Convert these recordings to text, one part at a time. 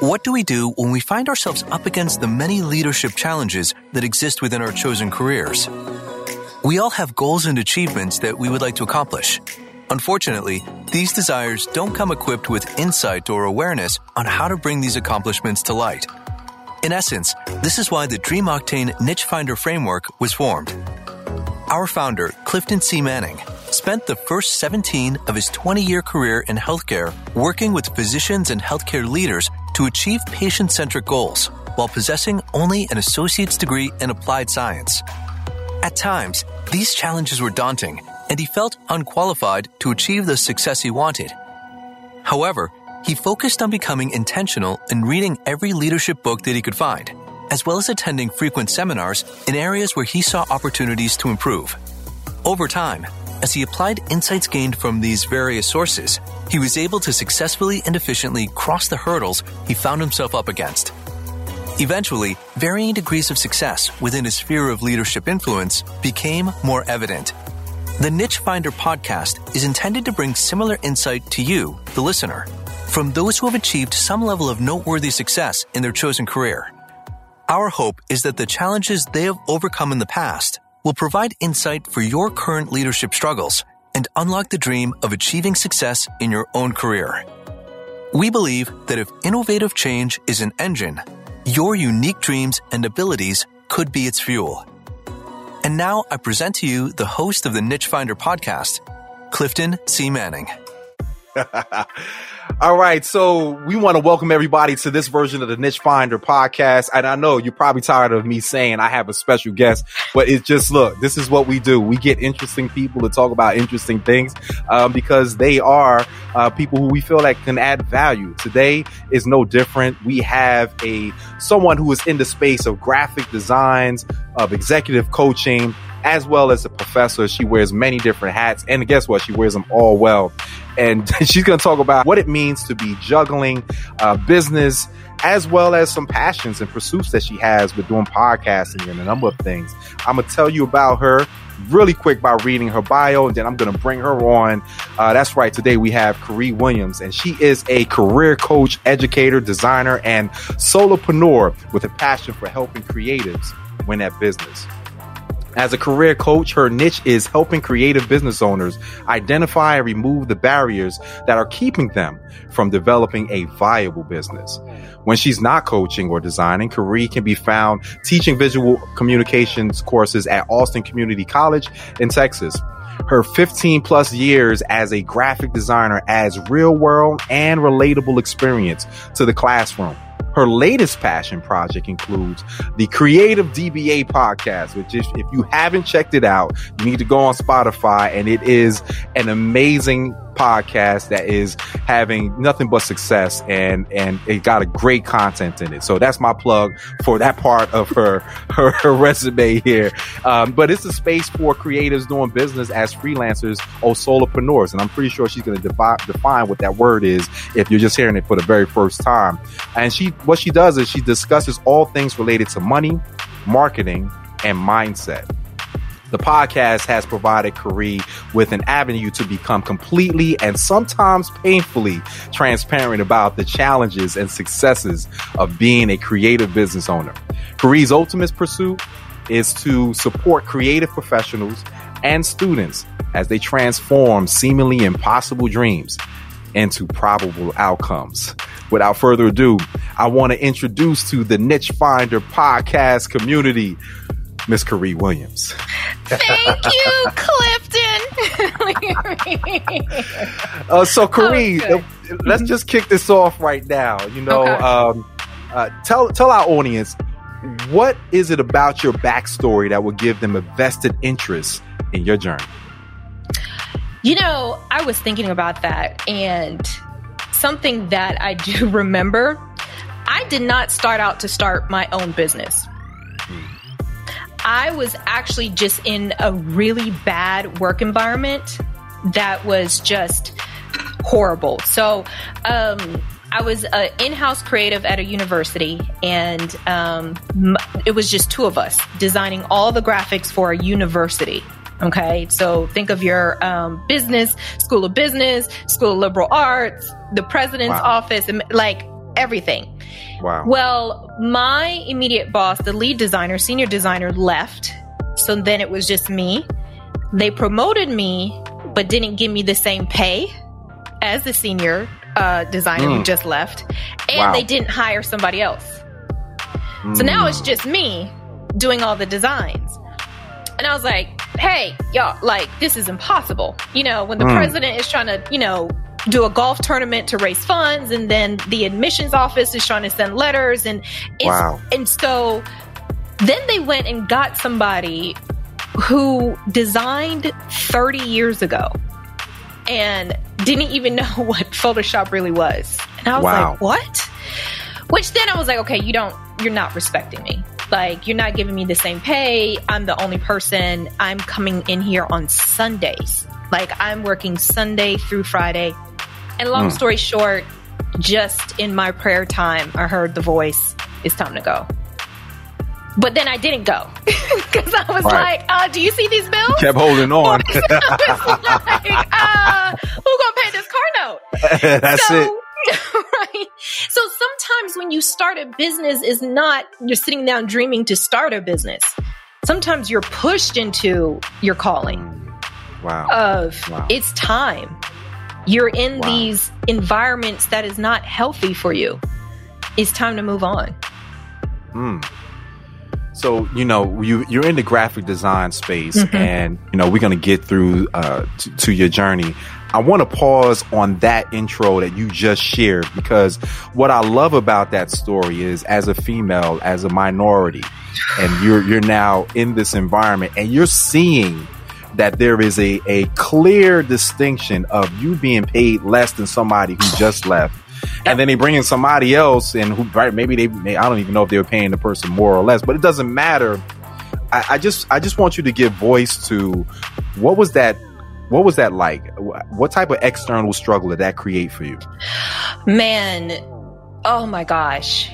What do we do when we find ourselves up against the many leadership challenges that exist within our chosen careers? We all have goals and achievements that we would like to accomplish. Unfortunately, these desires don't come equipped with insight or awareness on how to bring these accomplishments to light. In essence, this is why the Dream Octane Niche Finder framework was formed. Our founder, Clifton C. Manning, spent the first 17 of his 20 year career in healthcare working with physicians and healthcare leaders to achieve patient centric goals while possessing only an associate's degree in applied science. At times, these challenges were daunting, and he felt unqualified to achieve the success he wanted. However, he focused on becoming intentional in reading every leadership book that he could find, as well as attending frequent seminars in areas where he saw opportunities to improve. Over time, as he applied insights gained from these various sources, he was able to successfully and efficiently cross the hurdles he found himself up against. Eventually, varying degrees of success within his sphere of leadership influence became more evident. The Niche Finder podcast is intended to bring similar insight to you, the listener, from those who have achieved some level of noteworthy success in their chosen career. Our hope is that the challenges they have overcome in the past will provide insight for your current leadership struggles and unlock the dream of achieving success in your own career. We believe that if innovative change is an engine, your unique dreams and abilities could be its fuel. And now I present to you the host of the Niche Finder podcast, Clifton C. Manning. All right. So we want to welcome everybody to this version of the Niche Finder podcast. And I know you're probably tired of me saying I have a special guest, but it's just look, this is what we do. We get interesting people to talk about interesting things um, because they are uh, people who we feel like can add value. Today is no different. We have a someone who is in the space of graphic designs, of executive coaching, as well as a professor. She wears many different hats, and guess what? She wears them all well and she's going to talk about what it means to be juggling uh, business as well as some passions and pursuits that she has with doing podcasting and a number of things. I'm going to tell you about her really quick by reading her bio, and then I'm going to bring her on. Uh, that's right. Today we have Karie Williams, and she is a career coach, educator, designer, and solopreneur with a passion for helping creatives win at business. As a career coach, her niche is helping creative business owners identify and remove the barriers that are keeping them from developing a viable business. When she's not coaching or designing, Karie can be found teaching visual communications courses at Austin Community College in Texas. Her 15 plus years as a graphic designer adds real world and relatable experience to the classroom. Her latest passion project includes the Creative DBA podcast, which is, if you haven't checked it out, you need to go on Spotify and it is an amazing podcast that is having nothing but success and and it got a great content in it. So that's my plug for that part of her her, her resume here. Um, but it's a space for creatives doing business as freelancers or solopreneurs, and I'm pretty sure she's going to defi- define what that word is if you're just hearing it for the very first time. And she what she does is she discusses all things related to money, marketing, and mindset. The podcast has provided Karie with an avenue to become completely and sometimes painfully transparent about the challenges and successes of being a creative business owner. Karie's ultimate pursuit is to support creative professionals and students as they transform seemingly impossible dreams into probable outcomes. Without further ado, I want to introduce to the Niche Finder podcast community Miss Karie Williams. Thank you, Clifton. uh, so, Karie, oh, let's just kick this off right now. You know, okay. um, uh, tell tell our audience what is it about your backstory that will give them a vested interest in your journey. You know, I was thinking about that, and something that I do remember. I did not start out to start my own business. I was actually just in a really bad work environment that was just horrible. So, um, I was an in-house creative at a university, and um, it was just two of us designing all the graphics for a university. Okay, so think of your um, business, school of business, school of liberal arts, the president's wow. office, and like everything. Wow. Well, my immediate boss, the lead designer, senior designer, left. So then it was just me. They promoted me, but didn't give me the same pay as the senior uh, designer mm. who just left. And wow. they didn't hire somebody else. Mm. So now it's just me doing all the designs. And I was like, hey, y'all, like, this is impossible. You know, when the mm. president is trying to, you know, do a golf tournament to raise funds and then the admissions office is trying to send letters and wow. and so then they went and got somebody who designed 30 years ago and didn't even know what Photoshop really was. And I was wow. like, what? Which then I was like, okay, you don't, you're not respecting me. Like, you're not giving me the same pay. I'm the only person. I'm coming in here on Sundays. Like, I'm working Sunday through Friday. And long mm. story short, just in my prayer time, I heard the voice, it's time to go. But then I didn't go because I was right. like, uh, "Do you see these bills?" kept holding on. like, uh, "Who gonna pay this car note?" That's so, it. Right. So sometimes when you start a business, is not you're sitting down dreaming to start a business. Sometimes you're pushed into your calling. Wow. Of wow. it's time. You're in wow. these environments that is not healthy for you. It's time to move on. Hmm. So you know you you're in the graphic design space, mm-hmm. and you know we're gonna get through uh, to your journey. I want to pause on that intro that you just shared because what I love about that story is as a female, as a minority, and you're you're now in this environment and you're seeing that there is a, a clear distinction of you being paid less than somebody who just left and then they bring in somebody else, and who right, maybe they, may, I don't even know if they were paying the person more or less, but it doesn't matter. I, I just I just want you to give voice to what was that what was that like? What type of external struggle did that create for you? Man, oh my gosh.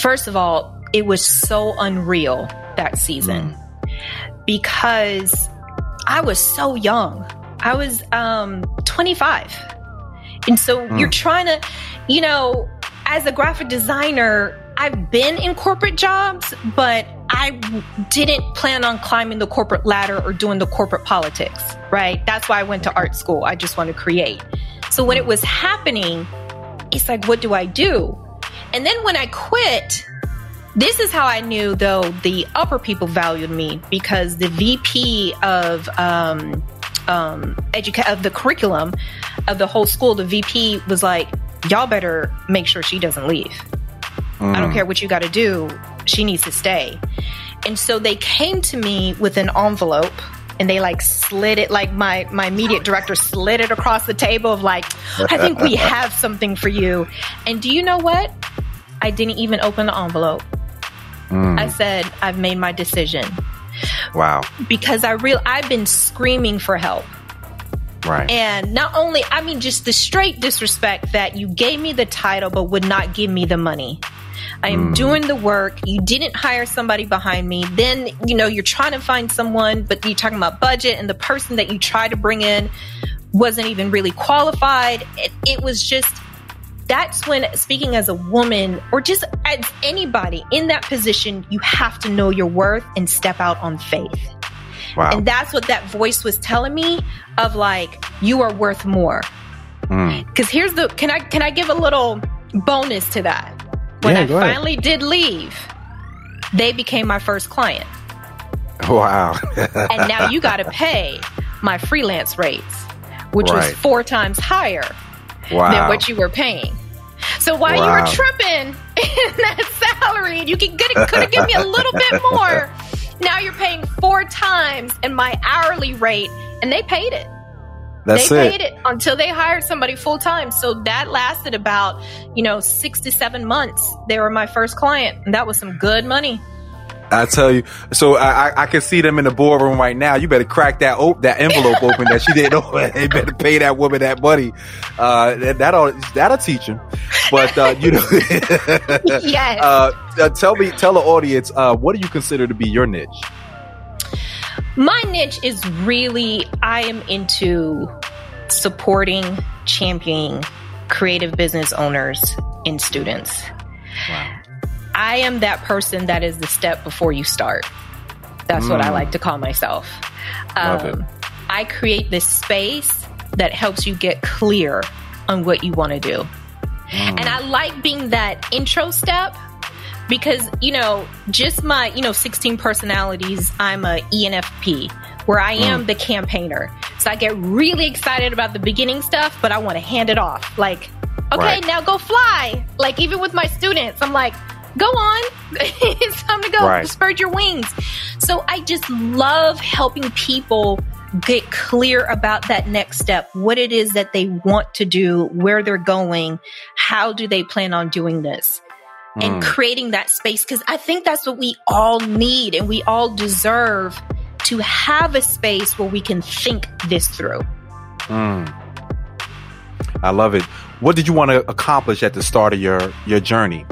First of all, it was so unreal that season mm. because I was so young. I was um 25. And so mm. you're trying to, you know, as a graphic designer, I've been in corporate jobs, but I didn't plan on climbing the corporate ladder or doing the corporate politics, right? That's why I went to art school. I just want to create. So when it was happening, it's like, what do I do? And then when I quit, this is how I knew though the upper people valued me because the VP of um, um, educa- of the curriculum of the whole school, the VP was like, "Y'all better make sure she doesn't leave. Mm. I don't mm. care what you got to do. She needs to stay." And so they came to me with an envelope and they like slid it like my my immediate director slid it across the table of like i think we have something for you and do you know what i didn't even open the envelope mm. i said i've made my decision Wow. Because I real I've been screaming for help. Right. And not only, I mean, just the straight disrespect that you gave me the title but would not give me the money. I am mm. doing the work. You didn't hire somebody behind me. Then, you know, you're trying to find someone, but you're talking about budget, and the person that you try to bring in wasn't even really qualified. It, it was just that's when speaking as a woman or just as anybody in that position, you have to know your worth and step out on faith. Wow. And that's what that voice was telling me of like, you are worth more. Because mm. here's the can I can I give a little bonus to that? When yeah, I finally ahead. did leave, they became my first client. Wow. and now you gotta pay my freelance rates, which right. was four times higher wow. than what you were paying. So while wow. you were tripping in that salary, you could could have given me a little bit more. Now you're paying four times in my hourly rate, and they paid it. That's they paid it until they hired somebody full time. So that lasted about, you know, six to seven months. They were my first client, and that was some good money. I tell you, so I, I can see them in the boardroom right now. You better crack that op- that envelope open that she didn't open. They better pay that woman that money. Uh, that'll that'll teach him. But uh, you know, yes. Uh, uh, tell me, tell the audience, uh, what do you consider to be your niche? My niche is really I am into supporting, championing creative business owners and students. Wow. I am that person that is the step before you start. That's mm. what I Mm. like to call myself. Love it. I create this space that helps you get clear on what you want to do. Mm. And I like being that intro step because, you know, just my, you know, 16 personalities, I'm a ENFP where I am mm. the campaigner. So I get really excited about the beginning stuff, but I want to hand it off. Like, okay, Right. now go fly. Like even with my students, I'm like, go on. it's time to go. Right. Spread your wings. So I just love helping people get clear about that next step, what it is that they want to do, where they're going, how do they plan on doing this? And Mm. creating that space because I think that's what we all need and we all deserve to have a space where we can think this through. Mm. I love it. What did you want to accomplish at the start of your your journey?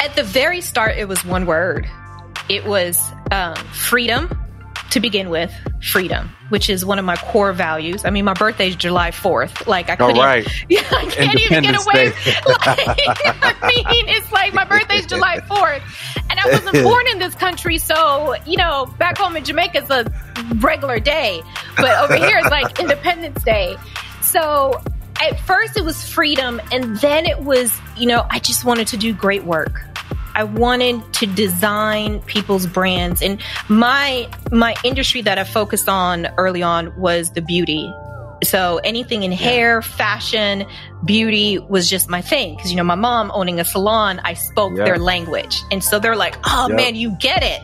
At the very start, it was one word. It was um, freedom to begin with, freedom, which is one of my core values. I mean, my birthday is July 4th. Like, I couldn't, right. yeah, I can't even get away. Like, I mean, it's like my birthday's July 4th. And I wasn't born in this country, so, you know, back home in Jamaica, it's a regular day. But over here, it's like Independence Day. So at first it was freedom, and then it was, you know, I just wanted to do great work. I wanted to design people's brands and my my industry that I focused on early on was the beauty. So anything in hair, fashion, beauty was just my thing because you know my mom owning a salon, I spoke Yeah. their language. And so they're like, "Oh Yep. man, you get it."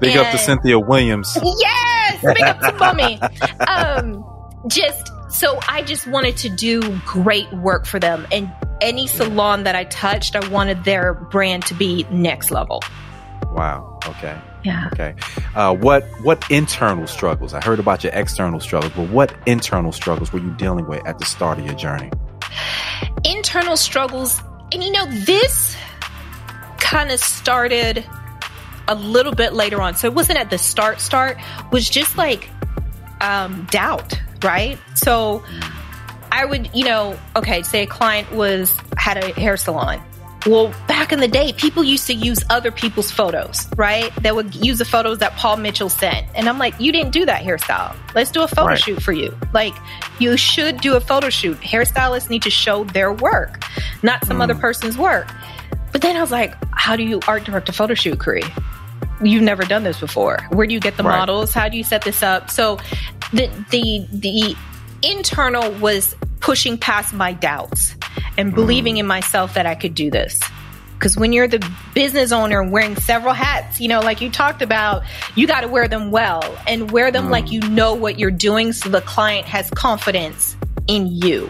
Big up to Cynthia Williams. Yes, big up to mommy. Um, just so I just wanted to do great work for them, and any salon that I touched, I wanted their brand to be next level. Wow. Okay. Yeah. Okay. Uh, what what internal struggles? I heard about your external struggles, but what internal struggles were you dealing with at the start of your journey? internal struggles. And you know, this kind of started a little bit later on. So it wasn't at the start start, was just like um doubt, right? So I would, you know, okay, say a client was had a hair salon. Well, back in the day, people used to use other people's photos, right? They would use the photos that Paul Mitchell sent. And I'm like, you didn't do that hairstyle. Let's do a photo Right. shoot for you. Like, you should do a photo shoot. Hairstylists need to show their work, not some Mm. other person's work. But then I was like, how do you art direct a photo shoot, Karie? You've never done this before. Where do you get the Right. models? How do you set this up? So the the the internal was pushing past my doubts and mm-hmm. believing in myself that I could do this. Because when you're the business owner wearing several hats, you know, like you talked about, you got to wear them well and wear them like mm. you know what you're doing so the client has confidence in you.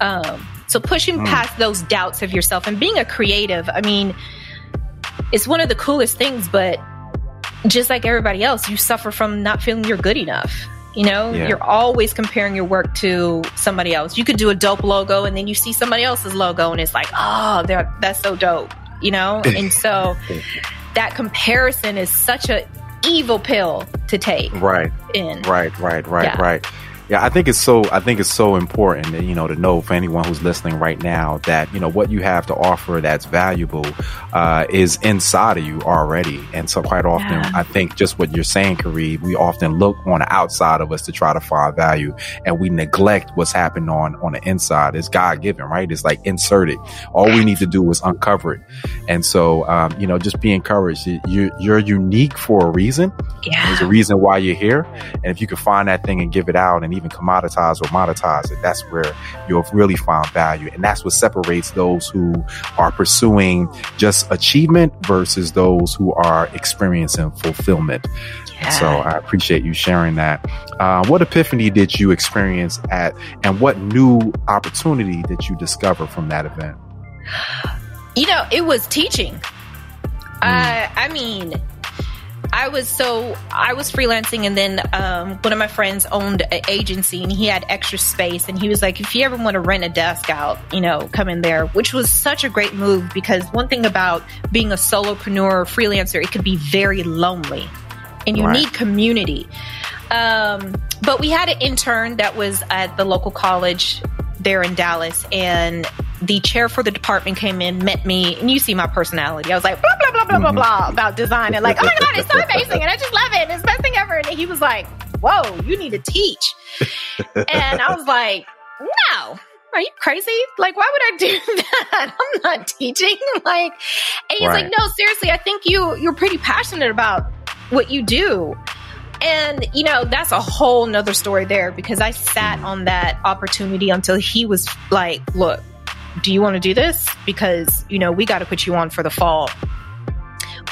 Um, so pushing mm. past those doubts of yourself and being a creative, I mean, it's one of the coolest things, but just like everybody else, you suffer from not feeling you're good enough. You know, Yeah. you're always comparing your work to somebody else. You could do a dope logo and then you see somebody else's logo and it's like, oh, they're, that's so dope, you know? and so that comparison is such a evil pill to take Right. in. Right, right, right, Yeah. right. Yeah, I think it's so. I think it's so important, that, you know, to know for anyone who's listening right now that you know what you have to offer that's valuable uh, is inside of you already. And so, quite often, Yeah. I think just what you're saying, Kareem, we often look on the outside of us to try to find value, and we neglect what's happening on on the inside. It's God given, right? It's like inserted. All we need to do is uncover it. And so, um, you know, just be encouraged. You- You're you're unique for a reason. Yeah. There's a reason why you're here. And if you can find that thing and give it out and even commoditize or monetize it, that's where you'll really find value. And that's what separates those who are pursuing just achievement versus those who are experiencing fulfillment. And So I appreciate you sharing that. Uh, what epiphany did you experience at, and what new opportunity did you discover from that event? You know, it was teaching. I I mean, I was so I was freelancing, and then um, one of my friends owned an agency, and he had extra space, and he was like, "If you ever want to rent a desk out, you know, come in there." Which was such a great move because one thing about being a solopreneur or freelancer, it could be very lonely, and you Right. need community. Um, but we had an intern that was at the local college there in Dallas, and the chair for the department came in, met me, and you see my personality. I was like, blah, blah, blah, blah, blah about design. And like, oh my God, it's so amazing. And I just love it. It's the best thing ever. And he was like, whoa, you need to teach. and I was like, no. Are you crazy? Like, why would I do that? I'm not teaching. Like, and he's right. like, no, seriously, I think you you're pretty passionate about what you do. And, you know, that's a whole nother story there because I sat mm-hmm. on that opportunity until he was like, look, do you want to do this? Because, you know, we got to put you on for the fall.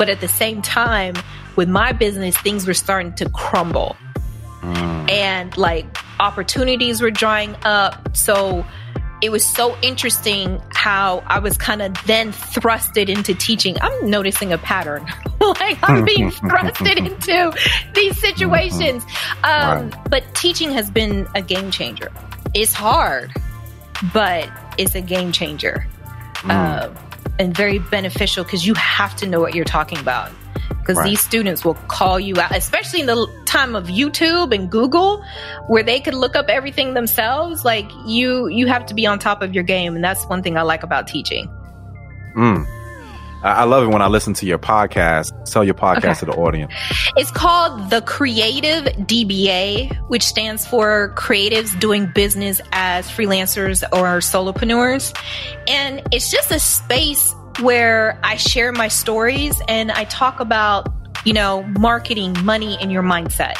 But at the same time, with my business, things were starting to crumble. Mm. And like opportunities were drying up. So it was so interesting how I was kind of then thrusted into teaching. I'm noticing a pattern. like I'm being thrusted into these situations. Um, right. But teaching has been a game changer. It's hard, but it's a game changer mm. uh, and very beneficial because you have to know what you're talking about because right. these students will call you out, especially in the time of YouTube and Google, where they could look up everything themselves. Like you, you have to be on top of your game, and that's one thing I like about teaching. Mm. I love it when I listen to your podcast. Tell your podcast okay. to the audience. It's called the Creative DBA, which stands for Creatives Doing Business as Freelancers or Solopreneurs. And it's just a space where I share my stories and I talk about, you know, marketing, money, and your mindset.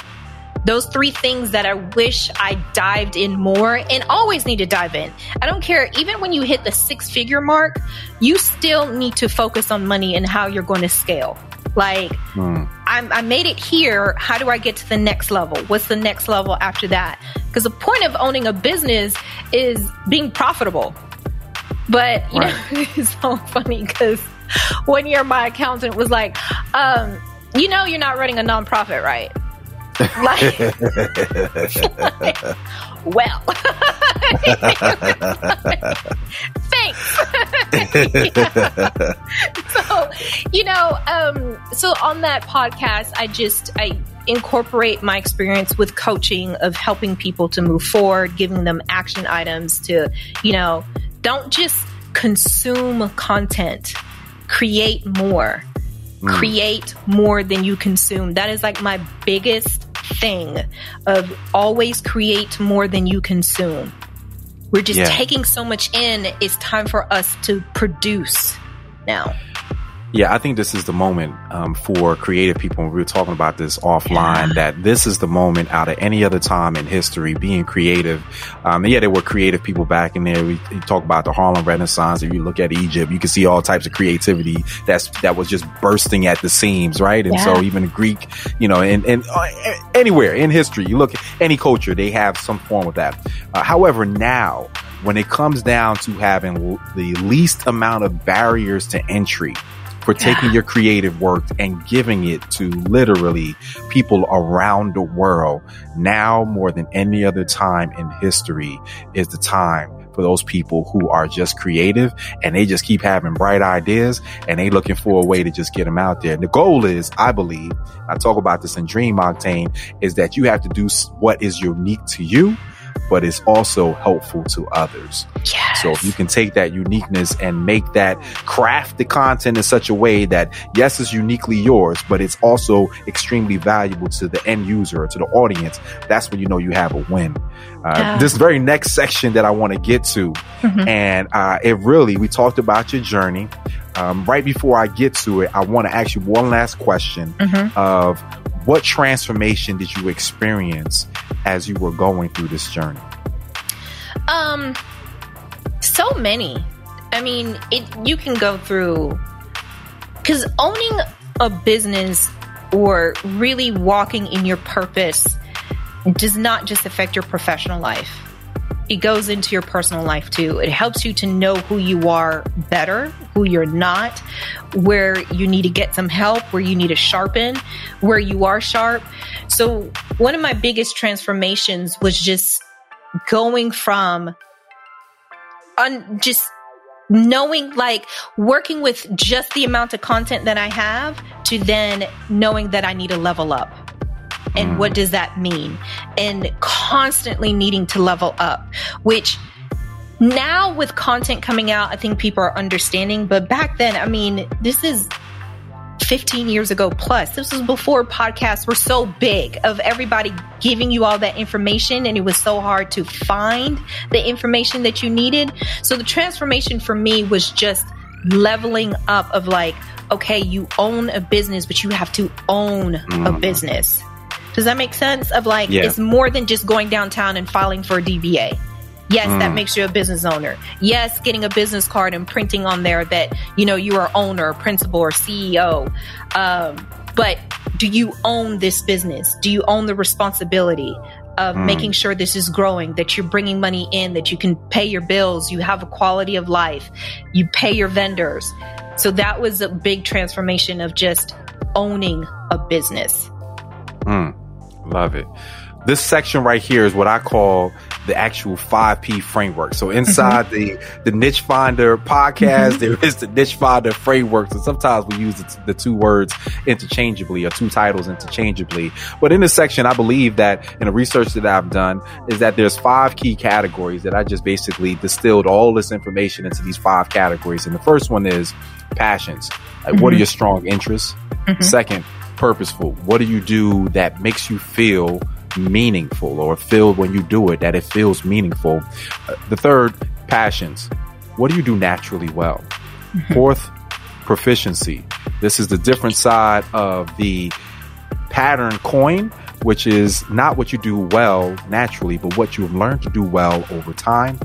Those three things that I wish I dived in more and always need to dive in. I don't care. Even when you hit the six figure mark, you still need to focus on money and how you're going to scale. Like, hmm. i made it here. How do I get to the next level? What's the next level after that? Because the point of owning a business is being profitable. But you right. know, it's so funny because one year my accountant was like, um, "You know, you're not running a nonprofit, right?" like, like well, thanks. so, you know, um, so on that podcast, I just I incorporate my experience with coaching of helping people to move forward, giving them action items to, you know, don't just consume content, create more. Mm. Create more than you consume. That is like my biggest thing of always create more than you consume. We're just yeah. taking so much in. It's time for us to produce now. Yeah, I think this is the moment um, for creative people. we were talking about this offline, yeah. that this is the moment out of any other time in history being creative. Um, yeah, there were creative people back in there. We, we, talk about the Harlem Renaissance. If you look at Egypt, you can see all types of creativity that's that was just bursting at the seams, right? And yeah. so even Greek, you know, and, and uh, anywhere in history, you look at any culture, they have some form of that. Uh, however, now when it comes down to having the least amount of barriers to entry for taking your creative work and giving it to literally people around the world. Now more than any other time in history is the time for those people who are just creative and they just keep having bright ideas and they looking for a way to just get them out there. And the goal is, I believe, I talk about this in Dream Octane, is that you have to do what is unique to you but it's also helpful to others. Yes. So if you can take that uniqueness and make that craft the content in such a way that yes, it's uniquely yours, but it's also extremely valuable to the end user or to the audience, that's when you know you have a win. Uh, yeah. This very next section that I want to get to, mm-hmm. and uh, it really, we talked about your journey. Um, right before I get to it, I want to ask you one last question mm-hmm. of what transformation did you experience as you were going through this journey? Um, so many. I mean, it you can go through because owning a business or really walking in your purpose does not just affect your professional life it goes into your personal life too. It helps you to know who you are better, who you're not, where you need to get some help, where you need to sharpen, where you are sharp. So one of my biggest transformations was just going from un- just knowing like working with just the amount of content that I have to then knowing that I need to level up and mm. what does that mean? And constantly needing to level up, which now with content coming out, I think people are understanding. But back then, I mean, this is 15 years ago plus. This was before podcasts were so big of everybody giving you all that information and it was so hard to find the information that you needed. So the transformation for me was just leveling up of like, okay, you own a business, but you have to own mm. a business. Does that make sense? Of like, yeah. it's more than just going downtown and filing for a DBA. Yes, mm. that makes you a business owner. Yes, getting a business card and printing on there that, you know, you are owner, principal, or CEO. Um, but do you own this business? Do you own the responsibility of mm. making sure this is growing, that you're bringing money in, that you can pay your bills, you have a quality of life, you pay your vendors? So that was a big transformation of just owning a business. Mm. Love it. This section right here is what I call the actual 5P framework. So inside mm-hmm. the, the niche finder podcast, mm-hmm. there is the niche finder framework. So sometimes we use the, the, two words interchangeably or two titles interchangeably. But in this section, I believe that in the research that I've done is that there's five key categories that I just basically distilled all this information into these five categories. And the first one is passions. Like, mm-hmm. what are mm-hmm. your strong interests? Mm-hmm. Second, purposeful. What do you do that makes you feel meaningful or feel when you do it that it feels meaningful. Uh, the third, passions. What do you do naturally well? Mm-hmm. Fourth, proficiency. This is the different side of the pattern coin, which is not what you do well naturally, but what you've learned to do well over time.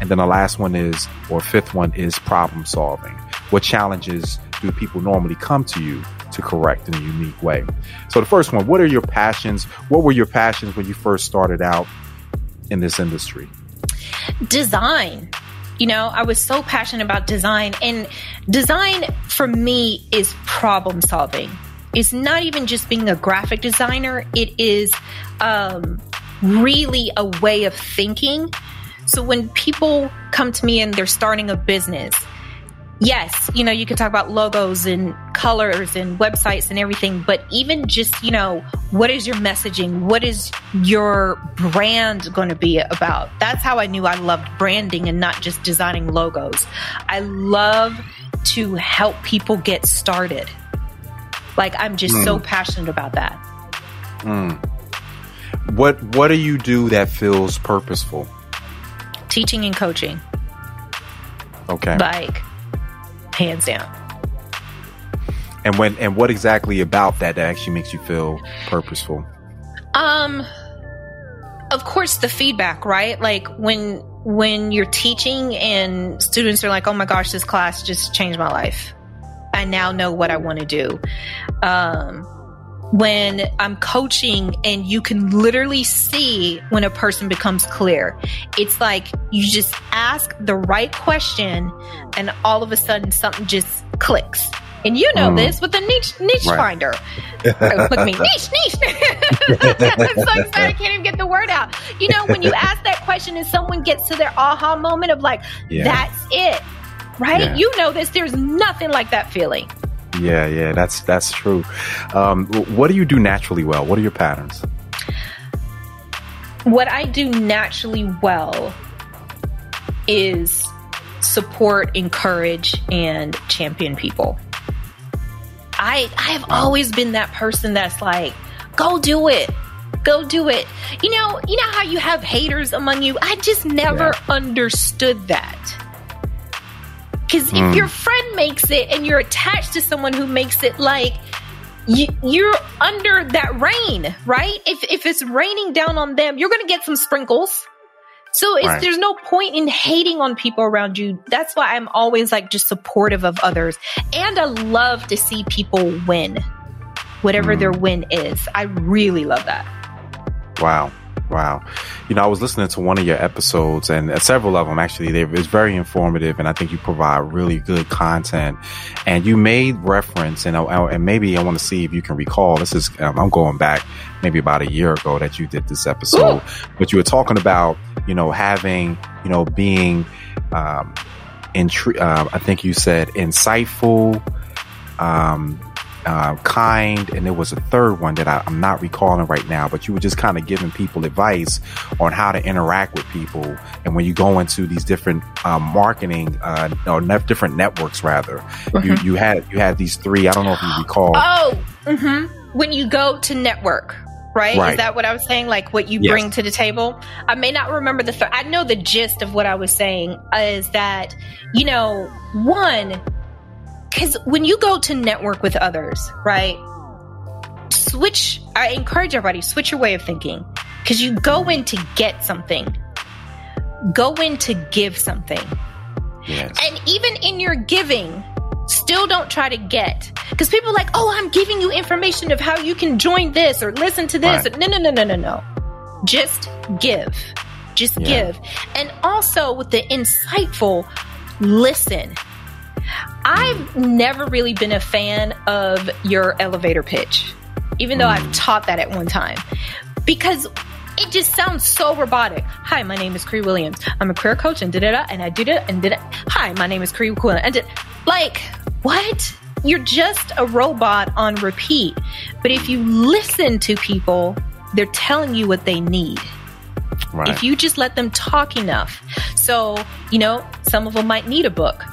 And then the last one is, or fifth one is problem solving. What challenges do people normally come to you to correct in a unique way. So the first one, what are your passions? What were your passions when you first started out in this industry? Design. You know, I was so passionate about design and design for me is problem solving. It's not even just being a graphic designer. It is um, really a way of thinking. So when people come to me and they're starting a business, yes, you know, you can talk about logos and colors and websites and everything, but even just, you know, what is your messaging? What is your brand going to be about? That's how I knew I loved branding and not just designing logos. I love to help people get started. Like I'm just mm. so passionate about that. Mm. What what do you do that feels purposeful? Teaching and coaching. Okay. Like hands down. And when and what exactly about that that actually makes you feel purposeful? Um of course the feedback, right? Like when when you're teaching and students are like, "Oh my gosh, this class just changed my life. I now know what I want to do." Um when I'm coaching and you can literally see when a person becomes clear. It's like you just ask the right question and all of a sudden something just clicks. And you know mm. this with the niche niche right. finder. Look at me, niche, niche. I'm so excited I can't even get the word out. You know, when you ask that question and someone gets to their aha moment of like, yeah. that's it. Right? Yeah. You know this. There's nothing like that feeling. Yeah, yeah, that's that's true. Um, what do you do naturally well? What are your patterns? What I do naturally well is support, encourage, and champion people. I I have always been that person that's like, go do it. Go do it. You know, you know how you have haters among you? I just never yeah. understood that. Because mm. if your friend makes it and you're attached to someone who makes it, like you, you're under that rain, right? If if it's raining down on them, you're going to get some sprinkles. So right. there's no point in hating on people around you. That's why I'm always like just supportive of others. And I love to see people win, whatever mm. their win is. I really love that. Wow. Wow. You know, I was listening to one of your episodes and uh, several of them actually. They, it's very informative and I think you provide really good content. And you made reference and, uh, and maybe I want to see if you can recall. This is, um, I'm going back maybe about a year ago that you did this episode, Ooh. but you were talking about, you know, having, you know, being, um, intri- uh, I think you said insightful, um, uh, kind, and there was a third one that I, am not recalling right now. But you were just kind of giving people advice on how to interact with people, and when you go into these different um, marketing uh, or ne- different networks, rather, mm-hmm. you you had you had these three. I don't know if you recall. Oh, mm-hmm. when you go to network. Right? right? Is that what I was saying? Like what you yes. bring to the table? I may not remember the. Th- I know the gist of what I was saying is that you know one because when you go to network with others, right? Switch, I encourage everybody, switch your way of thinking because you go in to get something, go in to give something. Yes. And even in your giving, still don't try to get because people are like, oh, I'm giving you information of how you can join this or listen to this. Right. No, no, no, no, no, no. Just give. Just yeah. give. And also with the insightful, listen I've never really been a fan of your elevator pitch, even though I've taught that at one time, because it just sounds so robotic. Hi, my name is Karie Williams. I'm a career coach and da da da, and I do that and did it. Hi, my name is Karie Williams. And did, like, what? You're just a robot on repeat. But if you listen to people, they're telling you what they need. Right. If you just let them talk enough. So, you know, some of them might need a book.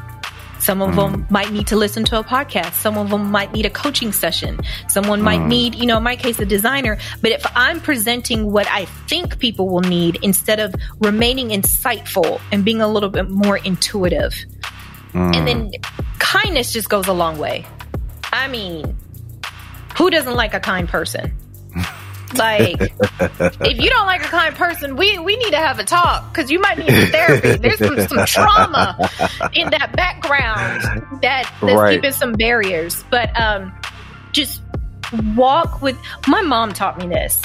Some of mm. them might need to listen to a podcast. Some of them might need a coaching session. Someone might mm. need, you know, in my case, a designer. But if I'm presenting what I think people will need instead of remaining insightful and being a little bit more intuitive, mm. and then kindness just goes a long way. I mean, who doesn't like a kind person? Like, if you don't like a kind person, we we need to have a talk because you might need some therapy. There's some, some trauma in that background that that's right. keeping some barriers. But um, just walk with. My mom taught me this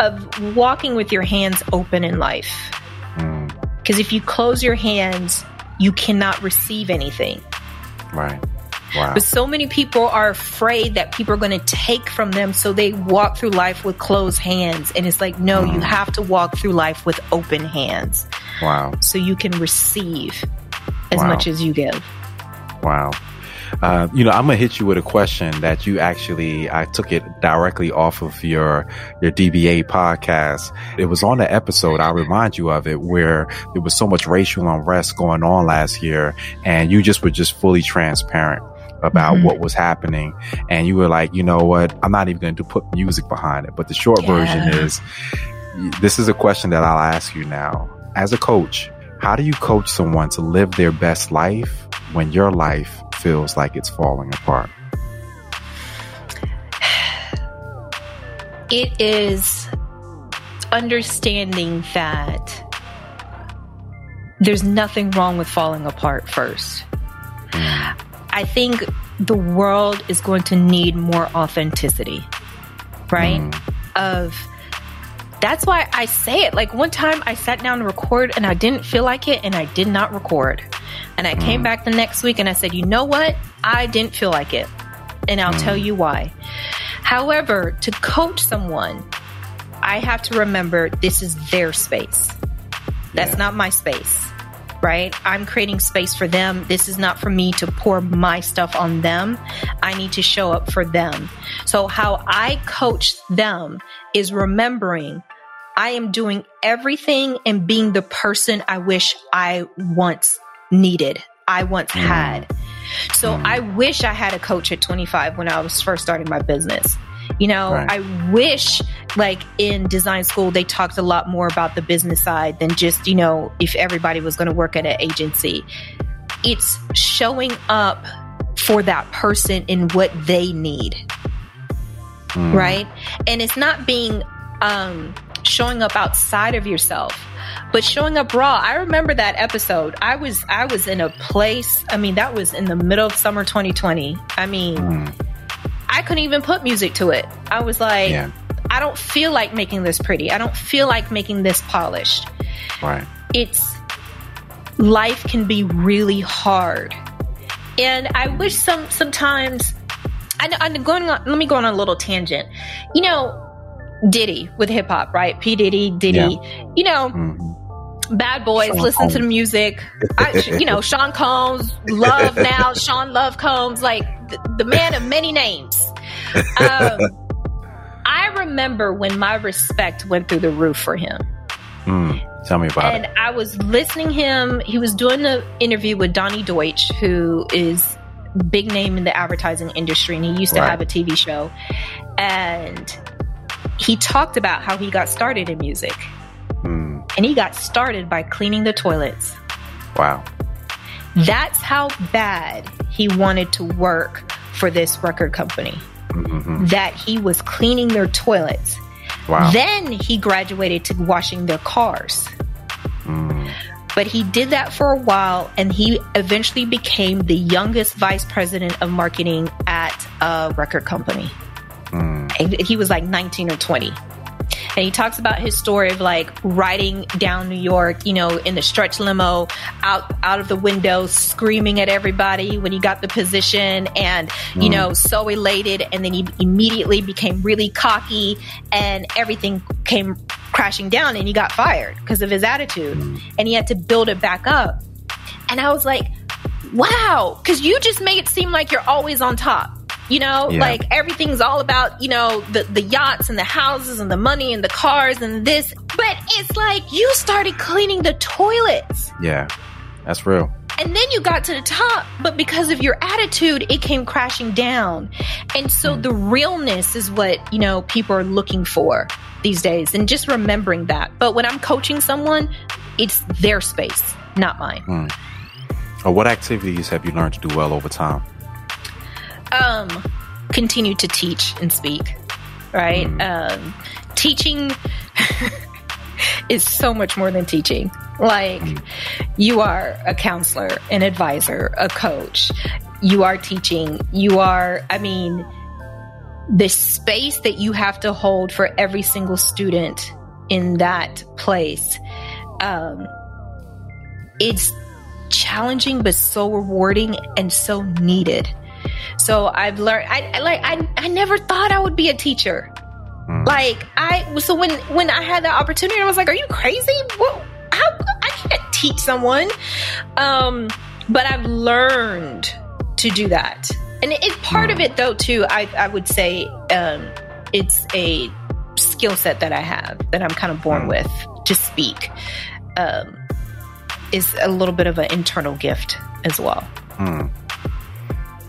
of walking with your hands open in life. Because mm. if you close your hands, you cannot receive anything. Right. Wow. But so many people are afraid that people are going to take from them. So they walk through life with closed hands. And it's like, no, mm. you have to walk through life with open hands. Wow. So you can receive as wow. much as you give. Wow. Uh, you know, I'm gonna hit you with a question that you actually I took it directly off of your your DBA podcast. It was on the episode. I'll remind you of it where there was so much racial unrest going on last year, and you just were just fully transparent about mm-hmm. what was happening. And you were like, you know what? I'm not even going to put music behind it. But the short yeah. version is this is a question that I'll ask you now. As a coach, how do you coach someone to live their best life when your life feels like it's falling apart? It is understanding that there's nothing wrong with falling apart first. Mm. I think the world is going to need more authenticity, right? Mm. Of that's why I say it. Like one time I sat down to record and I didn't feel like it and I did not record. And I mm. came back the next week and I said, you know what? I didn't feel like it. And I'll mm. tell you why. However, to coach someone, I have to remember this is their space. That's yeah. not my space right? I'm creating space for them. This is not for me to pour my stuff on them. I need to show up for them. So how I coach them is remembering I am doing everything and being the person I wish I once needed. I once mm. had. So mm. I wish I had a coach at 25 when I was first starting my business. You know, right. I wish like in design school, they talked a lot more about the business side than just, you know, if everybody was going to work at an agency. It's showing up for that person in what they need. Mm. Right. And it's not being, um, showing up outside of yourself but showing up raw i remember that episode i was i was in a place i mean that was in the middle of summer 2020 i mean mm. I couldn't even put music to it. I was like, yeah. I don't feel like making this pretty. I don't feel like making this polished. Right. It's life can be really hard. And I wish some sometimes I, I'm going on, let me go on a little tangent. You know, Diddy with hip hop, right? P Diddy, Diddy. Yeah. You know, mm-hmm. bad boys, Sean listen Combs. to the music. I, you know, Sean Combs, Love now, Sean Love Combs, like the, the man of many names. Um, I remember when my respect went through the roof for him. Mm, tell me about and it. And I was listening him. He was doing an interview with Donny Deutsch, who is big name in the advertising industry, and he used to Right. have a TV show. And he talked about how he got started in music, Mm, and he got started by cleaning the toilets. wow. That's how bad he wanted to work for this record company. hmm That he was cleaning their toilets. Wow. Then he graduated to washing their cars. Mm, But he did that for a while and he eventually became the youngest vice president of marketing at a record company. mm, And He was like 19 or 20. And he talks about his story of like riding down New York, you know, in the stretch limo, out out of the window, screaming at everybody when he got the position, and you Mm. know, so elated. And then he immediately became really cocky, and everything came crashing down, and he got fired because of his attitude, and he had to build it back up. And I was like, wow, because you just made it seem like you're always on top. You know, Yeah. like everything's all about, you know, the, the yachts and the houses and the money and the cars and this. But it's like you started cleaning the toilets yeah. That's real. and then you got to the top, but because of your attitude, it came crashing down. And so mm. the realness is what, you know, people are looking for these days and just remembering that. But when I'm coaching someone, it's their space, not mine. Or what activities have you learned to do well over time? Um continue to teach and speak right? Um teaching is so much more than teaching. Like you are a counselor an advisor a coach. You are teaching. You are i mean the space that you have to hold for every single student in that place um it's challenging but so rewarding and so needed so I've learned. I, I like. I I never thought I would be a teacher. Mm. Like I. So when when I had the opportunity, I was like, "Are you crazy? Well, how I can't teach someone." Um, but I've learned to do that, and it, it part of it though too. I I would say um, it's a skill set that I have that I'm kind of born Mm. with to speak. Um, is a little bit of an internal gift as well. Mm.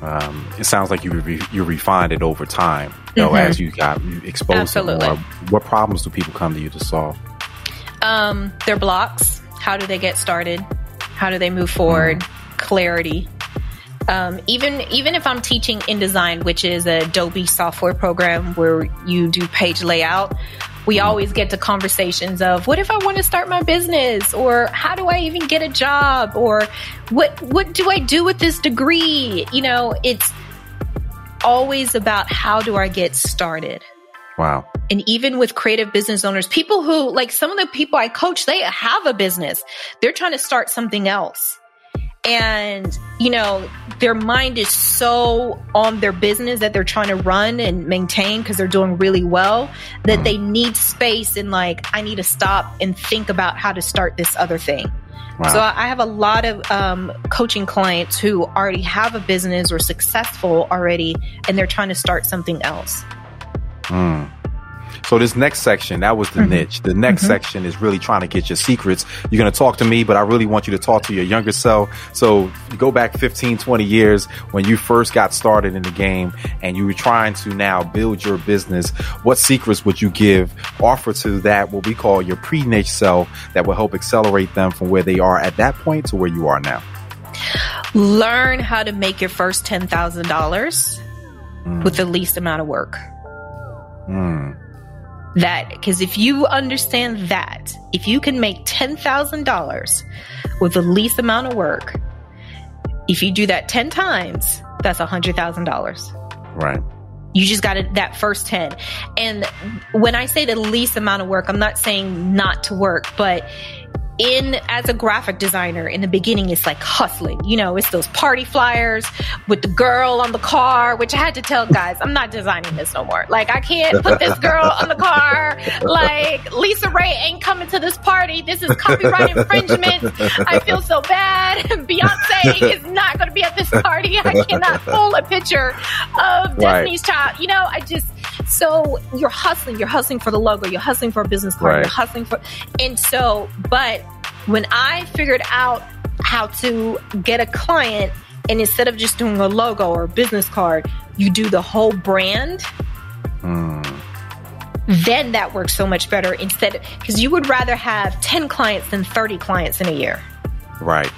Um, it sounds like you re- you refined it over time. You know, Mhm. as you got exposed to Absolutely. more. What problems do people come to you to solve? um, their blocks. How do they get started? How do they move forward? Clarity. Um, even even if I'm teaching InDesign, which is a Adobe software program where you do page layout, we always get to conversations of what if I want to start my business, or how do I even get a job, or what what do I do with this degree? You know, it's always about how do I get started Wow. and even with creative business owners, people who like some of the people I coach, they have a business. They're trying to start something else. And, you know, their mind is so on their business that they're trying to run and maintain because they're doing really well that they need space and like, I need to stop and think about how to start this other thing. Wow. So I have a lot of um, coaching clients who already have a business or successful already, and they're trying to start something else. Mm. So this next section, that was the Mhm. niche. The next Mhm. section is really trying to get your secrets. You're going to talk to me, but I really want you to talk to your younger self. So go back 15, 20 years when you first got started in the game and you were trying to now build your business. What secrets would you give, offer to that, what we call your pre niche self that will help accelerate them from where they are at that point to where you are now? learn how to make your first $10,000 Mm. with the least amount of work. Mm. That, because if you understand that, if you can make $10,000 with the least amount of work, if you do that 10 times, that's $100,000. Right. You just got it that first 10. And when I say the least amount of work, I'm not saying not to work, but in as a graphic designer in the beginning it's like hustling. You know it's those party flyers with the girl on the car which i had to tell guys i'm not designing this no more. Like i can't put this girl on the car. Like lisa ray ain't coming to this party. This is copyright infringement. I feel so bad. Beyonce is not going to be at this party. I cannot pull a picture of Right. destiny's child. You know i just so you're hustling you're hustling for the logo you're hustling for a business card Right. you're hustling for and so but when i figured out how to get a client and instead of just doing a logo or a business card you do the whole brand Mm, then that works so much better instead because you would rather have 10 clients than 30 clients in a year right.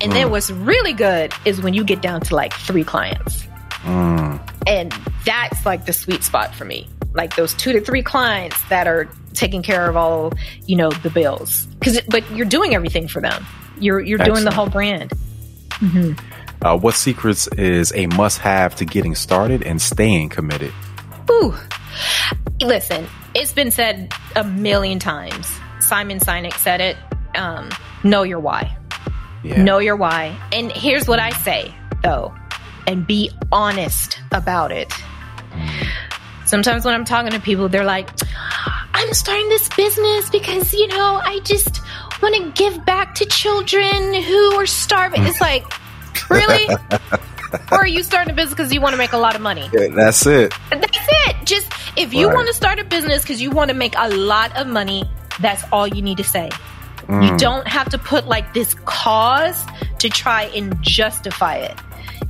and then what's really good is when you get down to like three clients Mm, and that's like the sweet spot for me. Like those two to three clients that are taking care of all you know the bills. Because but you're doing everything for them. You're you're doing the whole brand. Uh, what secrets is a must-have to getting started and staying committed? Ooh. listen it's been said a million times. Simon sinek said it um, know your why. Yeah. know your why. And here's what i say though and be honest about it sometimes when i'm talking to people they're like i'm starting this business because you know i just want to give back to children who are starving it's like really or are you starting a business because you want to make a lot of money Yeah, That's it. that's it. Just if you Right. want to start a business because you want to make a lot of money, that's all you need to say. You Mm, don't have to put like this cause to try and justify it.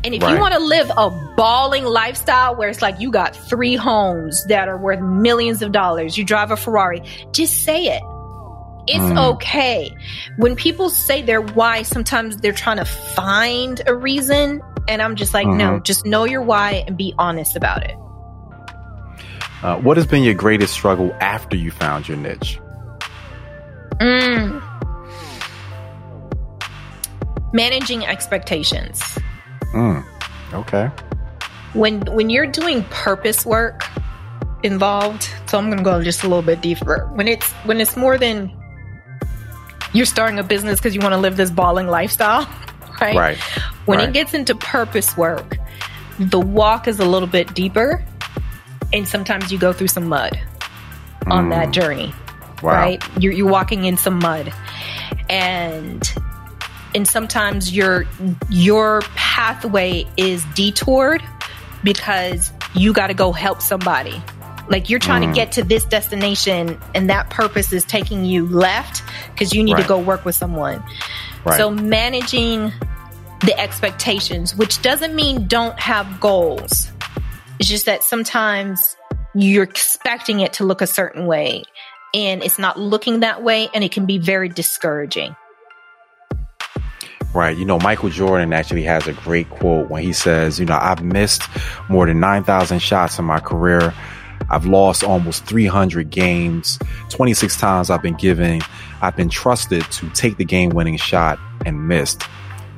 And if you want to live a balling lifestyle where it's like you got three homes that are worth millions of dollars, you drive a Ferrari, just say it. It's Mm. okay. When people say their why, sometimes they're trying to find a reason. And I'm just like, no, Mhm. just know your why and be honest about it. Uh, what has been your greatest struggle after you found your niche? Mm. Managing expectations. Mm, okay. When when you're doing purpose work involved, so I'm going to go just a little bit deeper. When it's when it's more than you're starting a business because you want to live this balling lifestyle, right? Right. When right. it gets into purpose work, the walk is a little bit deeper, and sometimes you go through some mud on Mm, that journey. wow. right? You're, you're walking in some mud, and and sometimes your your pathway is detoured because you got to go help somebody. Like you're trying Mm. to get to this destination, and that purpose is taking you left because you need Right. to go work with someone. Right. So managing the expectations, which doesn't mean don't have goals. It's just that sometimes you're expecting it to look a certain way and it's not looking that way and it can be very discouraging. Right. You know, Michael Jordan actually has a great quote when he says, you know, I've missed more than 9,000 shots in my career. I've lost almost 300 games. 26 times I've been given, I've been trusted to take the game winning shot and missed.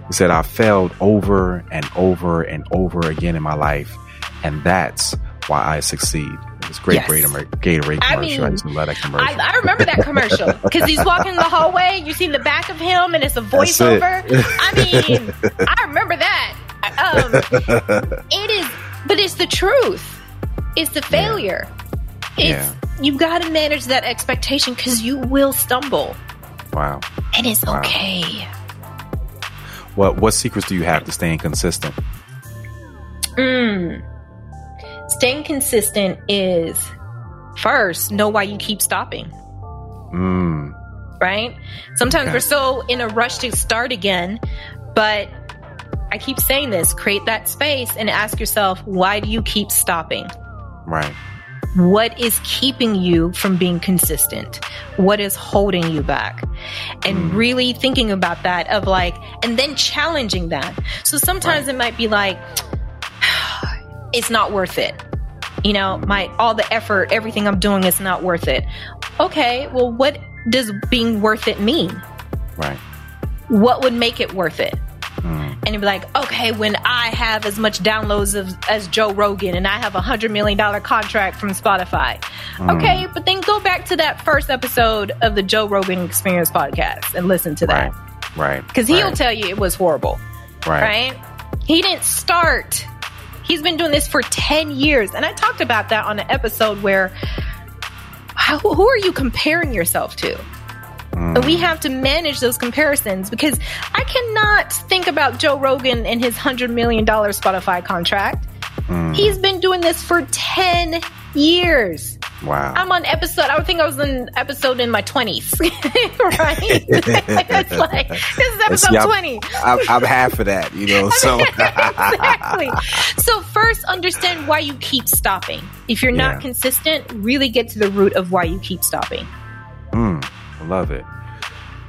He said, I've failed over and over and over again in my life. And that's why I succeed. It's great, Yes. great Amer- Gatorade I commercial. I, mean, love that commercial. I, I remember that commercial because he's walking the hallway. You see the back of him, and it's a That's it. voiceover. I mean, I remember that. Um, it is, but it's the truth. It's the failure. It's Yeah. you got to manage that expectation because you will stumble, wow. and it's Wow. okay. What, what secrets do you have to staying consistent? Mm. Staying consistent is first know why you keep stopping. Mm, right? Sometimes Okay. we're so in a rush to start again, but I keep saying this create that space and ask yourself, why do you keep stopping? right. What is keeping you from being consistent? What is holding you back? And Mm. really thinking about that of like, and then challenging that. So sometimes it might be like, it's not worth it. You know, my, all the effort, everything I'm doing is not worth it. Okay. Well, what does being worth it mean? Right. what would make it worth it Mm, and you'd be like, okay, when I have as much downloads of, as Joe Rogan and I have a hundred million dollar contract from Spotify. Mm. Okay, but then go back to that first episode of the Joe Rogan Experience podcast and listen to that. Right. Right. Because he'll right. tell you it was horrible. Right. Right. He didn't start. He's been doing this for 10 years. And I talked about that on an episode where how, who are you comparing yourself to? Mm. We have to manage those comparisons because I cannot think about Joe Rogan and his $100 million Spotify contract. Mm. He's been doing this for 10 years. Wow. I'm on episode, I would think I was in episode in my 20s, right? it's like, this is episode See, 20. I'm, I'm, half of that, you know, so. exactly. So, first, understand why you keep stopping. If you're not yeah. consistent, really get to the root of why you keep stopping. Mm. I love it.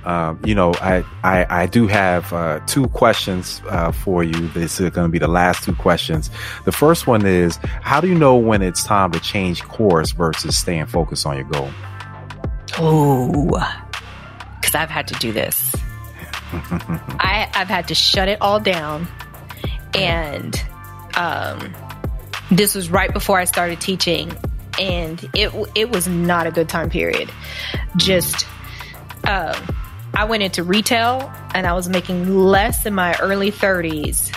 Um, you know, I, I, I do have uh, two questions uh, for you. This is going to be the last two questions. The first one is How do you know when it's time to change course versus staying focused on your goal? Oh, because I've had to do this. I, I've had to shut it all down. And um, this was right before I started teaching. And it, it was not a good time period. Just um, I went into retail and I was making less in my early 30s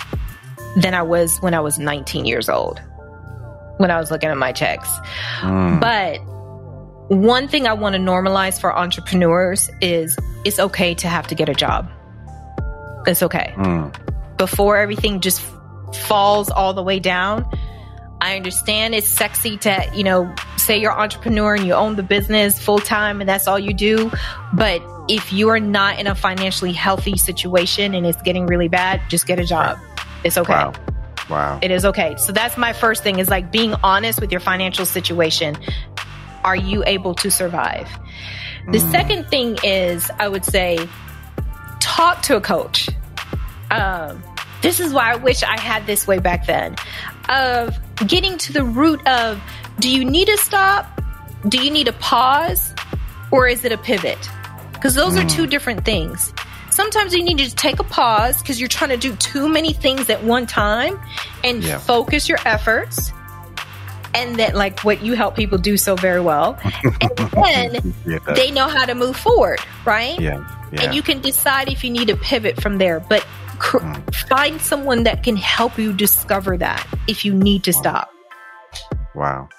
than I was when I was 19 years old, when I was looking at my checks. Mm. But one thing I want to normalize for entrepreneurs is it's okay to have to get a job. It's okay. Mm. Before everything just falls all the way down, I understand it's sexy to, you know, say you're an entrepreneur and you own the business full time and that's all you do. But if you are not in a financially healthy situation and it's getting really bad, just get a job. It's okay. Wow. Wow. It is okay. So that's my first thing is like being honest with your financial situation. Are you able to survive? The mm. second thing is, I would say, talk to a coach. Um, this is why I wish I had this way back then of getting to the root of do you need to stop? Do you need a pause? Or is it a pivot? Because those mm. are two different things. Sometimes you need to take a pause because you're trying to do too many things at one time and yeah. focus your efforts. And then, like what you help people do so very well. And then yeah. they know how to move forward, right? Yeah. yeah. And you can decide if you need to pivot from there. But cr- mm. find someone that can help you discover that if you need to wow. stop. Wow.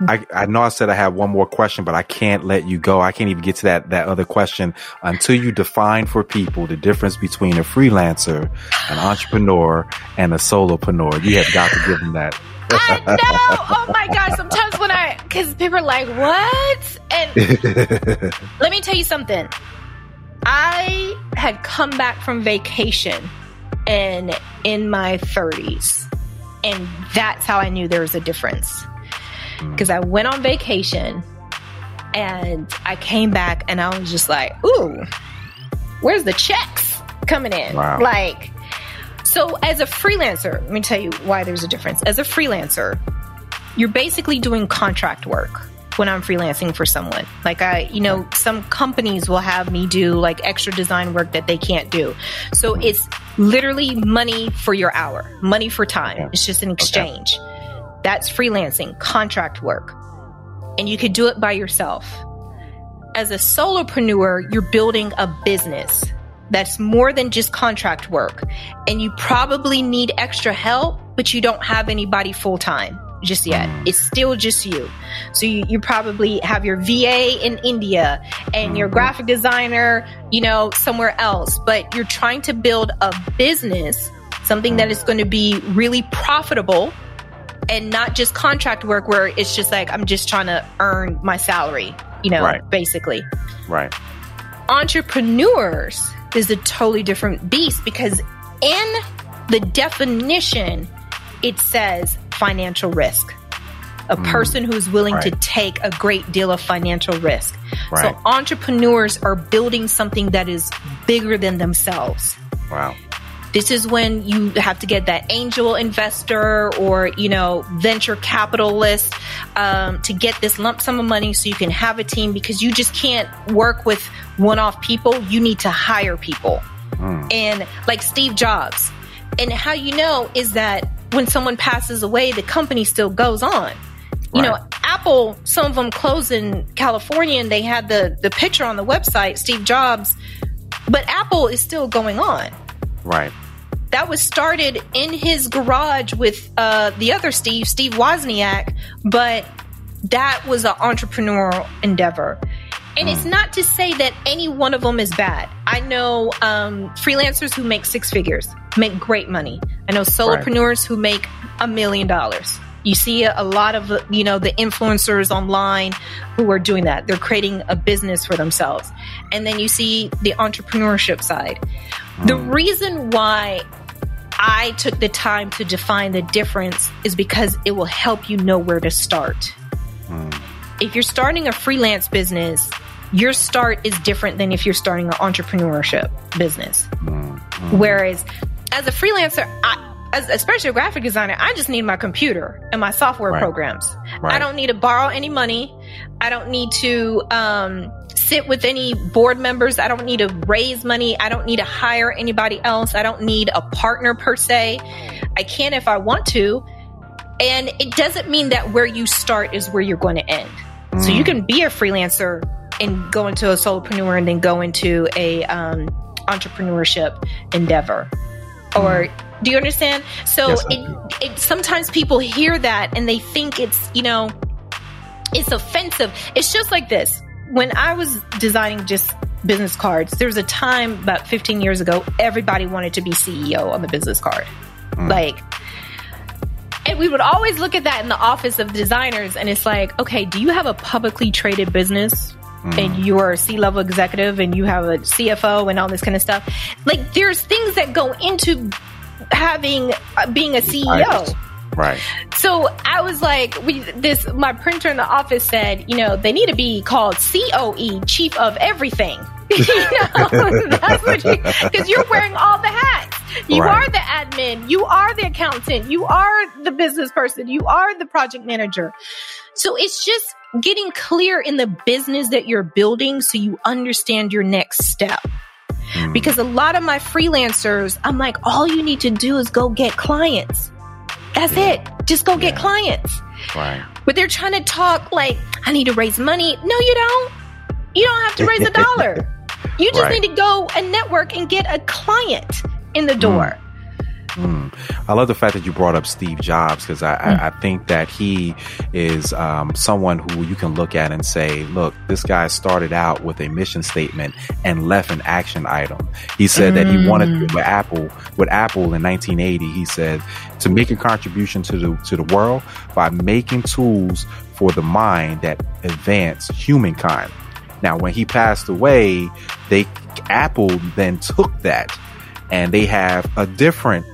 I, I know I said I have one more question, but I can't let you go. I can't even get to that, that other question until you define for people the difference between a freelancer, an entrepreneur, and a solopreneur. You have got to give them that. I know. Oh my gosh. Sometimes when I, cause people are like, what? And let me tell you something. I had come back from vacation and in my 30s. And that's how I knew there was a difference. Because I went on vacation and I came back and I was just like, ooh, where's the checks coming in? Wow. Like, so as a freelancer, let me tell you why there's a difference. As a freelancer, you're basically doing contract work when I'm freelancing for someone. Like I, you know, some companies will have me do like extra design work that they can't do. So it's literally money for your hour, money for time. It's just an exchange. Okay. That's freelancing, contract work. And you could do it by yourself. As a solopreneur, you're building a business that's more than just contract work. And you probably need extra help, but you don't have anybody full time just yet. It's still just you. So you, you probably have your VA in India and your mm-hmm. graphic designer, you know, somewhere else, but you're trying to build a business, something that is going to be really profitable and not just contract work where it's just like, I'm just trying to earn my salary, you know, right. basically. Right. Entrepreneurs is a totally different beast because in the definition, it says financial risk. A mm. person who's willing right. to take a great deal of financial risk. Right. So entrepreneurs are building something that is bigger than themselves. Wow. This is when you have to get that angel investor or, you know, venture capitalist um, to get this lump sum of money so you can have a team because you just can't work with one off people. You need to hire people. Mm. And like Steve Jobs, and how you know is that when someone passes away, the company still goes on. You Right. know, Apple, some of them closed in California and they had the, the picture on the website, Steve Jobs, but Apple is still going on. Right. That was started in his garage with uh, the other Steve, Steve Wozniak, but that was an entrepreneurial endeavor. And it's not to say that any one of them is bad. I know um, freelancers who make six figures, make great money. I know solopreneurs who make a million dollars. You see a, a lot of, you know, the influencers online who are doing that. They're creating a business for themselves. And then you see the entrepreneurship side. The reason why I took the time to define the difference is because it will help you know where to start. If you're starting a freelance business, your start is different than if you're starting an entrepreneurship business. Whereas as a freelancer, I, as, especially a graphic designer, I just need my computer and my software Right. programs. Right. I don't need to borrow any money. I don't need to um, sit with any board members. I don't need to raise money. I don't need to hire anybody else. I don't need a partner per se. I can if I want to. And it doesn't mean that where you start is where you're going to end. So you can be a freelancer and go into a solopreneur and then go into a um, entrepreneurship endeavor. Or do you understand? So Yes, it, it sometimes people hear that and they think it's you know it's offensive. It's just like this. When I was designing just business cards, there was a time about 15 years ago, everybody wanted to be CEO on the business card. Like, and we would always look at that in the office of designers, and it's like, okay, do you have a publicly traded business? And you're a C level executive and you have a CFO and all this kind of stuff. Like, there's things that go into having, uh, being a CEO. Right. So I was like, we this my printer in the office said, you know, they need to be called COE, Chief of Everything. you know, that's what you because you're wearing all the hats. You Right. are the admin, you are the accountant, you are the business person, you are the project manager. So it's just getting clear in the business that you're building so you understand your next step. Hmm. Because a lot of my freelancers, I'm like, all you need to do is go get clients. That's it. Just go get Yeah. clients. Right. But they're trying to talk like, I need to raise money. No, you don't. You don't have to raise a dollar. You just Right. need to go and network and get a client in the door. Hmm. Hmm. I love the fact that you brought up Steve Jobs because I, I, hmm. I think that he is um, someone who you can look at and say, look, this guy started out with a mission statement and left an action item. He said that he wanted to, hmm. with Apple, with Apple in 1980, he said to make a contribution to the to the world by making tools for the mind that advance humankind. Now, when he passed away, they Apple then took that and they have a different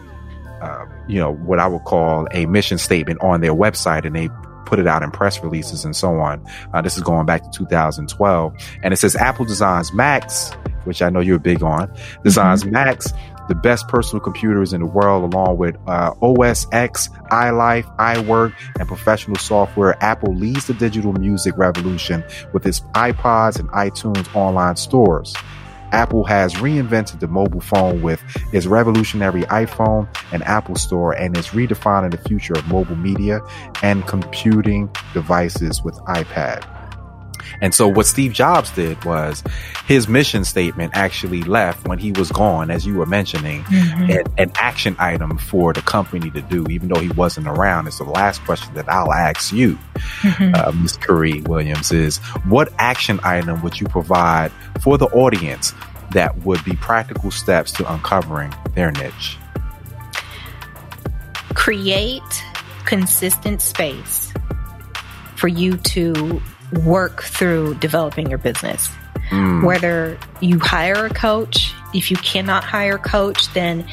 uh, you know, what I would call a mission statement on their website and they put it out in press releases and so on. Uh, this is going back to 2012. And it says Apple designs Macs, which I know you're big on, designs Macs, the best personal computers in the world, along with uh, OS X, iLife, iWork, and professional software. Apple leads the digital music revolution with its iPods and iTunes online stores. Apple has reinvented the mobile phone with its revolutionary iPhone and Apple Store and is redefining the future of mobile media and computing devices with iPad. And so what Steve Jobs did was his mission statement actually left when he was gone, as you were mentioning, an, an action item for the company to do, even though he wasn't around. And so the last question that I'll ask you, uh, Ms. Karie Williams, is what action item would you provide for the audience that would be practical steps to uncovering their niche? Create consistent space for you to work through developing your business. Hmm. Whether you hire a coach, if you cannot hire a coach, then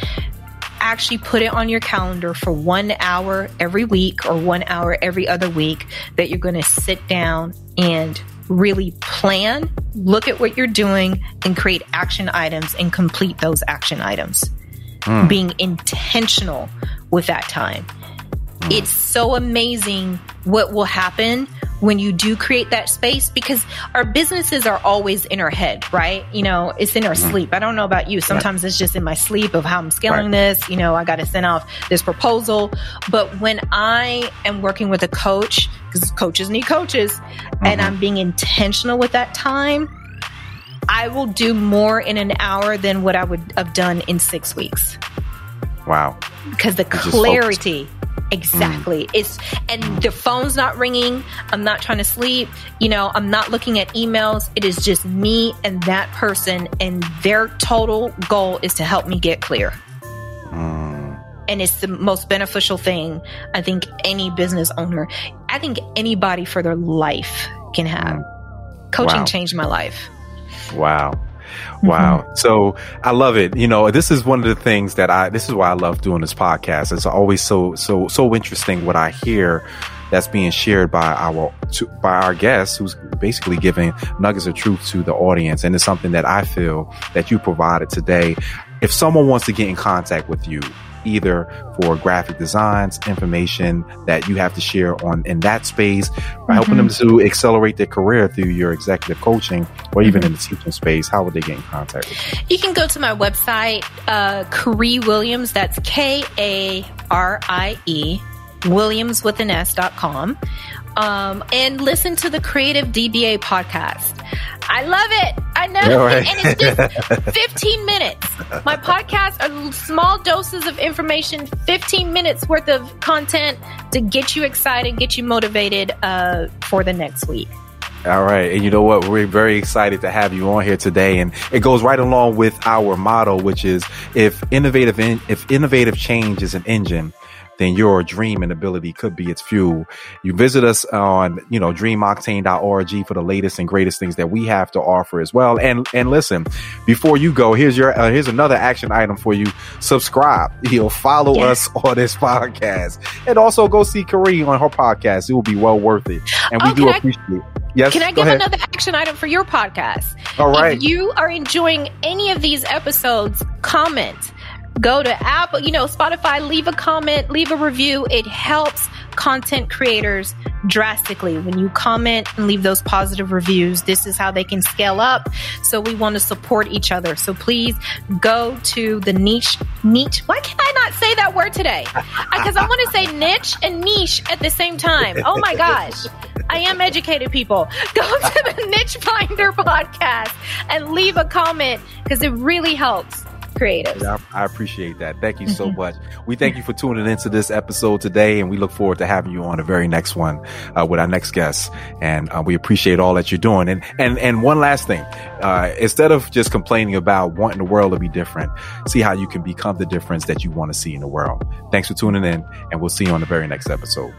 actually put it on your calendar for one hour every week or one hour every other week that you're going to sit down and really plan, look at what you're doing, and create action items and complete those action items. Hmm. Being intentional with that time. Hmm. It's so amazing what will happen when you do create that space because our businesses are always in our head, right? You know, it's in our mm-hmm. sleep. I don't know about you. Sometimes right. it's just in my sleep of how I'm scaling right. this. You know, I got to send off this proposal. But when I am working with a coach, because coaches need coaches, mm-hmm. and I'm being intentional with that time, I will do more in an hour than what I would have done in six weeks. Wow. Because the clarity Exactly. Mm. It's and the phone's not ringing. I'm not trying to sleep. You know, I'm not looking at emails. It is just me and that person and their total goal is to help me get clear. Mm. And it's the most beneficial thing I think any business owner, I think anybody for their life can have. Mm. Coaching wow. changed my life. Wow. Wow. Mm-hmm. So I love it. You know, this is one of the things that I, this is why I love doing this podcast. It's always so, so, so interesting what I hear that's being shared by our, to, by our guests who's basically giving nuggets of truth to the audience. And it's something that I feel that you provided today. If someone wants to get in contact with you, either for graphic designs, information that you have to share on in that space, mm-hmm. helping them to accelerate their career through your executive coaching or even mm-hmm. in the teaching space, how would they get in contact with you? You can go to my website, uh, Karie Williams, that's K A R I E, Williams with an S.com um, and listen to the Creative DBA podcast. I love it. I know. Right. And it's just 15 minutes. My podcast are small doses of information, 15 minutes worth of content to get you excited, get you motivated uh, for the next week. All right. And you know what? We're very excited to have you on here today. And it goes right along with our motto, which is if innovative, in, if innovative change is an engine, then your dream and ability could be its fuel. You visit us on, you know, dreamoctane.org for the latest and greatest things that we have to offer as well. And, and listen, before you go, here's your, uh, here's another action item for you. Subscribe, you know, follow yes. us on this podcast and also go see Karie on her podcast. It will be well worth it. And we oh, do appreciate it. Yes. Can I give ahead. another action item for your podcast? All right. If you are enjoying any of these episodes, comment go to Apple, you know, Spotify, leave a comment, leave a review. It helps content creators drastically. When you comment and leave those positive reviews, this is how they can scale up. So we want to support each other. So please go to the niche, niche. Why can I not say that word today? Because I want to say niche and niche at the same time. Oh my gosh. I am educated people. Go to the Niche Finder podcast and leave a comment because it really helps creatives. Yeah, I appreciate that. Thank you so mm-hmm. much. We thank you for tuning into this episode today, and we look forward to having you on the very next one uh, with our next guest. And uh, we appreciate all that you're doing. And and and one last thing, uh, instead of just complaining about wanting the world to be different, see how you can become the difference that you want to see in the world. Thanks for tuning in, and we'll see you on the very next episode.